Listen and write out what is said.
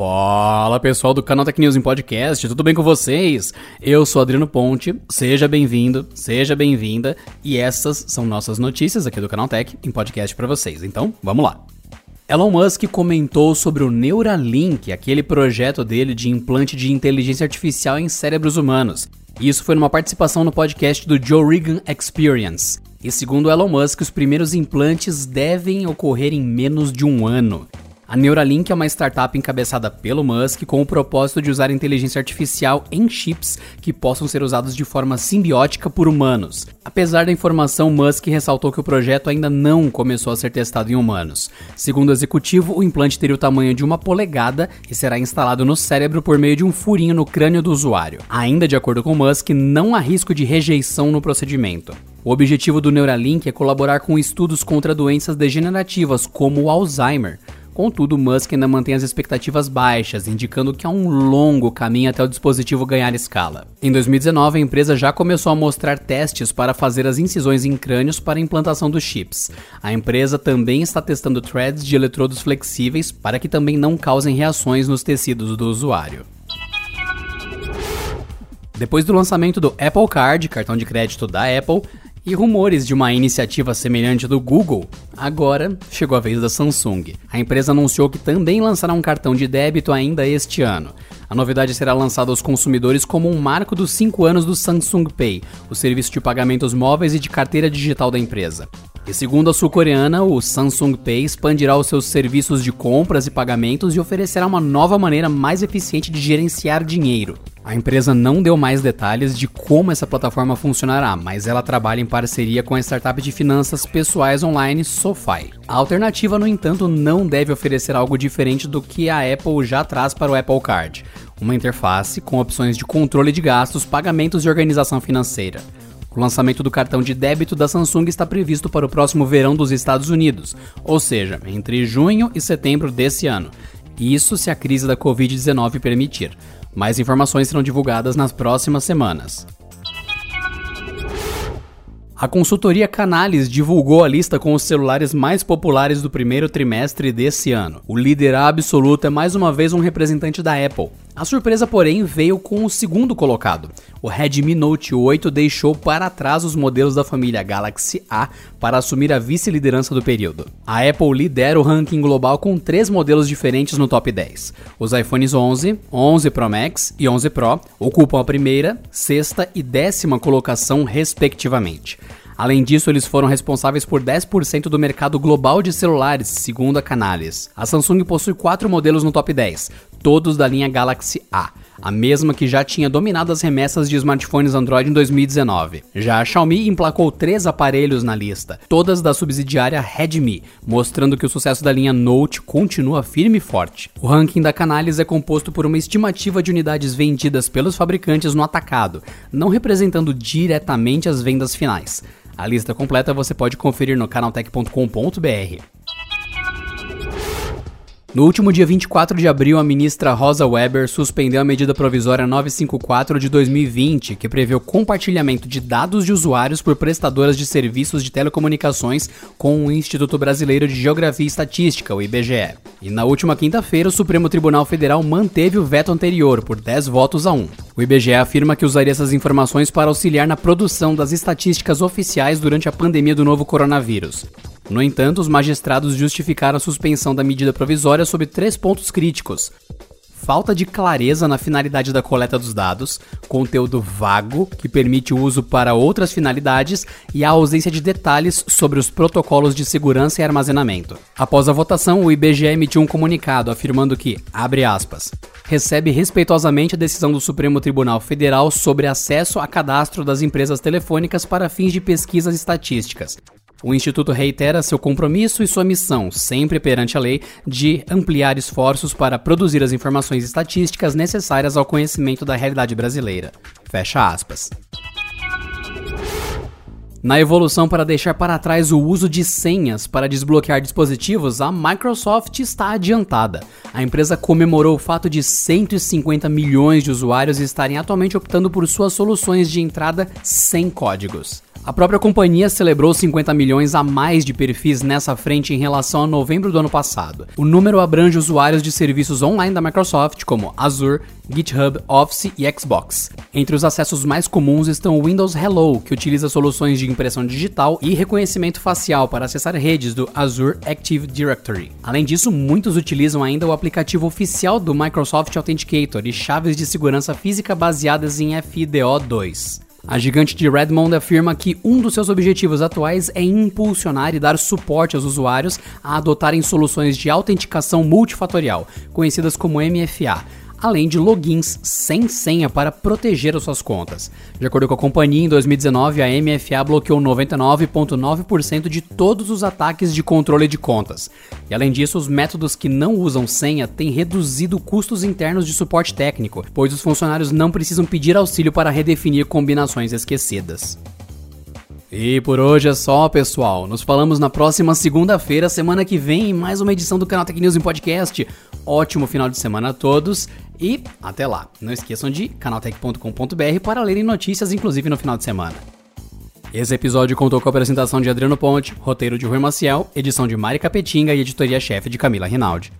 Fala pessoal do canal Tech News em Podcast, tudo bem com vocês? Eu sou Adriano Ponte, seja bem-vindo, seja bem-vinda e essas são nossas notícias aqui do canal Tech em Podcast para vocês. Então, vamos lá. Elon Musk comentou sobre o Neuralink, aquele projeto dele de implante de inteligência artificial em cérebros humanos. Isso foi numa participação no podcast do Joe Rogan Experience. E segundo Elon Musk, os primeiros implantes devem ocorrer em menos de um ano. A Neuralink é uma startup encabeçada pelo Musk com o propósito de usar inteligência artificial em chips que possam ser usados de forma simbiótica por humanos. Apesar da informação, Musk ressaltou que o projeto ainda não começou a ser testado em humanos. Segundo o executivo, o implante teria o tamanho de uma polegada e será instalado no cérebro por meio de um furinho no crânio do usuário. Ainda de acordo com Musk, não há risco de rejeição no procedimento. O objetivo do Neuralink é colaborar com estudos contra doenças degenerativas, como o Alzheimer. Contudo, Musk ainda mantém as expectativas baixas, indicando que há um longo caminho até o dispositivo ganhar escala. Em 2019, a empresa já começou a mostrar testes para fazer as incisões em crânios para a implantação dos chips. A empresa também está testando threads de eletrodos flexíveis para que também não causem reações nos tecidos do usuário. Depois do lançamento do Apple Card, cartão de crédito da Apple, e rumores de uma iniciativa semelhante do Google, agora chegou a vez da Samsung. A empresa anunciou que também lançará um cartão de débito ainda este ano. A novidade será lançada aos consumidores como um marco dos 5 anos do Samsung Pay, o serviço de pagamentos móveis e de carteira digital da empresa. E segundo a sul-coreana, o Samsung Pay expandirá os seus serviços de compras e pagamentos e oferecerá uma nova maneira mais eficiente de gerenciar dinheiro. A empresa não deu mais detalhes de como essa plataforma funcionará, mas ela trabalha em parceria com a startup de finanças pessoais online SoFi. A alternativa, no entanto, não deve oferecer algo diferente do que a Apple já traz para o Apple Card, uma interface com opções de controle de gastos, pagamentos e organização financeira. O lançamento do cartão de débito da Samsung está previsto para o próximo verão dos Estados Unidos, ou seja, entre junho e setembro desse ano. Isso se a crise da Covid-19 permitir. Mais informações serão divulgadas nas próximas semanas. A consultoria Canales divulgou a lista com os celulares mais populares do primeiro trimestre desse ano. O líder absoluto é mais uma vez um representante da Apple. A surpresa, porém, veio com o segundo colocado. O Redmi Note 8 deixou para trás os modelos da família Galaxy A para assumir a vice-liderança do período. A Apple lidera o ranking global com três modelos diferentes no top 10. Os iPhones 11, 11 Pro Max e 11 Pro ocupam a primeira, sexta e décima colocação, respectivamente. Além disso, eles foram responsáveis por 10% do mercado global de celulares, segundo a Canalys. A Samsung possui quatro modelos no top 10, todos da linha Galaxy A, a mesma que já tinha dominado as remessas de smartphones Android em 2019. Já a Xiaomi emplacou três aparelhos na lista, todas da subsidiária Redmi, mostrando que o sucesso da linha Note continua firme e forte. O ranking da Canalys é composto por uma estimativa de unidades vendidas pelos fabricantes no atacado, não representando diretamente as vendas finais. A lista completa você pode conferir no canaltech.com.br. No último dia 24 de abril, a ministra Rosa Weber suspendeu a medida provisória 954 de 2020, que prevê o compartilhamento de dados de usuários por prestadoras de serviços de telecomunicações com o Instituto Brasileiro de Geografia e Estatística, o IBGE. E na última quinta-feira, o Supremo Tribunal Federal manteve o veto anterior por 10 votos a 1. O IBGE afirma que usaria essas informações para auxiliar na produção das estatísticas oficiais durante a pandemia do novo coronavírus. No entanto, os magistrados justificaram a suspensão da medida provisória sob três pontos críticos: falta de clareza na finalidade da coleta dos dados, conteúdo vago que permite o uso para outras finalidades e a ausência de detalhes sobre os protocolos de segurança e armazenamento. Após a votação, o IBGE emitiu um comunicado afirmando que, abre aspas, recebe respeitosamente a decisão do Supremo Tribunal Federal sobre acesso a cadastro das empresas telefônicas para fins de pesquisas estatísticas o Instituto reitera seu compromisso e sua missão, sempre perante a lei, de ampliar esforços para produzir as informações estatísticas necessárias ao conhecimento da realidade brasileira. Fecha aspas. Na evolução para deixar para trás o uso de senhas para desbloquear dispositivos, a Microsoft está adiantada. A empresa comemorou o fato de 150 milhões de usuários estarem atualmente optando por suas soluções de entrada sem códigos. A própria companhia celebrou 50 milhões a mais de perfis nessa frente em relação a novembro do ano passado. O número abrange usuários de serviços online da Microsoft, como Azure, GitHub, Office e Xbox. Entre os acessos mais comuns estão o Windows Hello, que utiliza soluções de impressão digital e reconhecimento facial para acessar redes do Azure Active Directory. Além disso, muitos utilizam ainda o aplicativo oficial do Microsoft Authenticator e chaves de segurança física baseadas em FIDO2. A gigante de Redmond afirma que um dos seus objetivos atuais é impulsionar e dar suporte aos usuários a adotarem soluções de autenticação multifatorial, conhecidas como MFA, além de logins sem senha para proteger as suas contas. De acordo com a companhia, em 2019 a MFA bloqueou 99,9% de todos os ataques de controle de contas. E além disso, os métodos que não usam senha têm reduzido custos internos de suporte técnico, pois os funcionários não precisam pedir auxílio para redefinir combinações esquecidas. E por hoje é só, pessoal. Nos falamos na próxima segunda-feira, semana que vem, em mais uma edição do Canal Tech News em Podcast. Ótimo final de semana a todos e até lá. Não esqueçam de canaltech.com.br para lerem notícias, inclusive no final de semana. Esse episódio contou com a apresentação de Adriano Ponte, roteiro de Rui Maciel, edição de Mari Capetinga e editoria-chefe de Camila Rinaldi.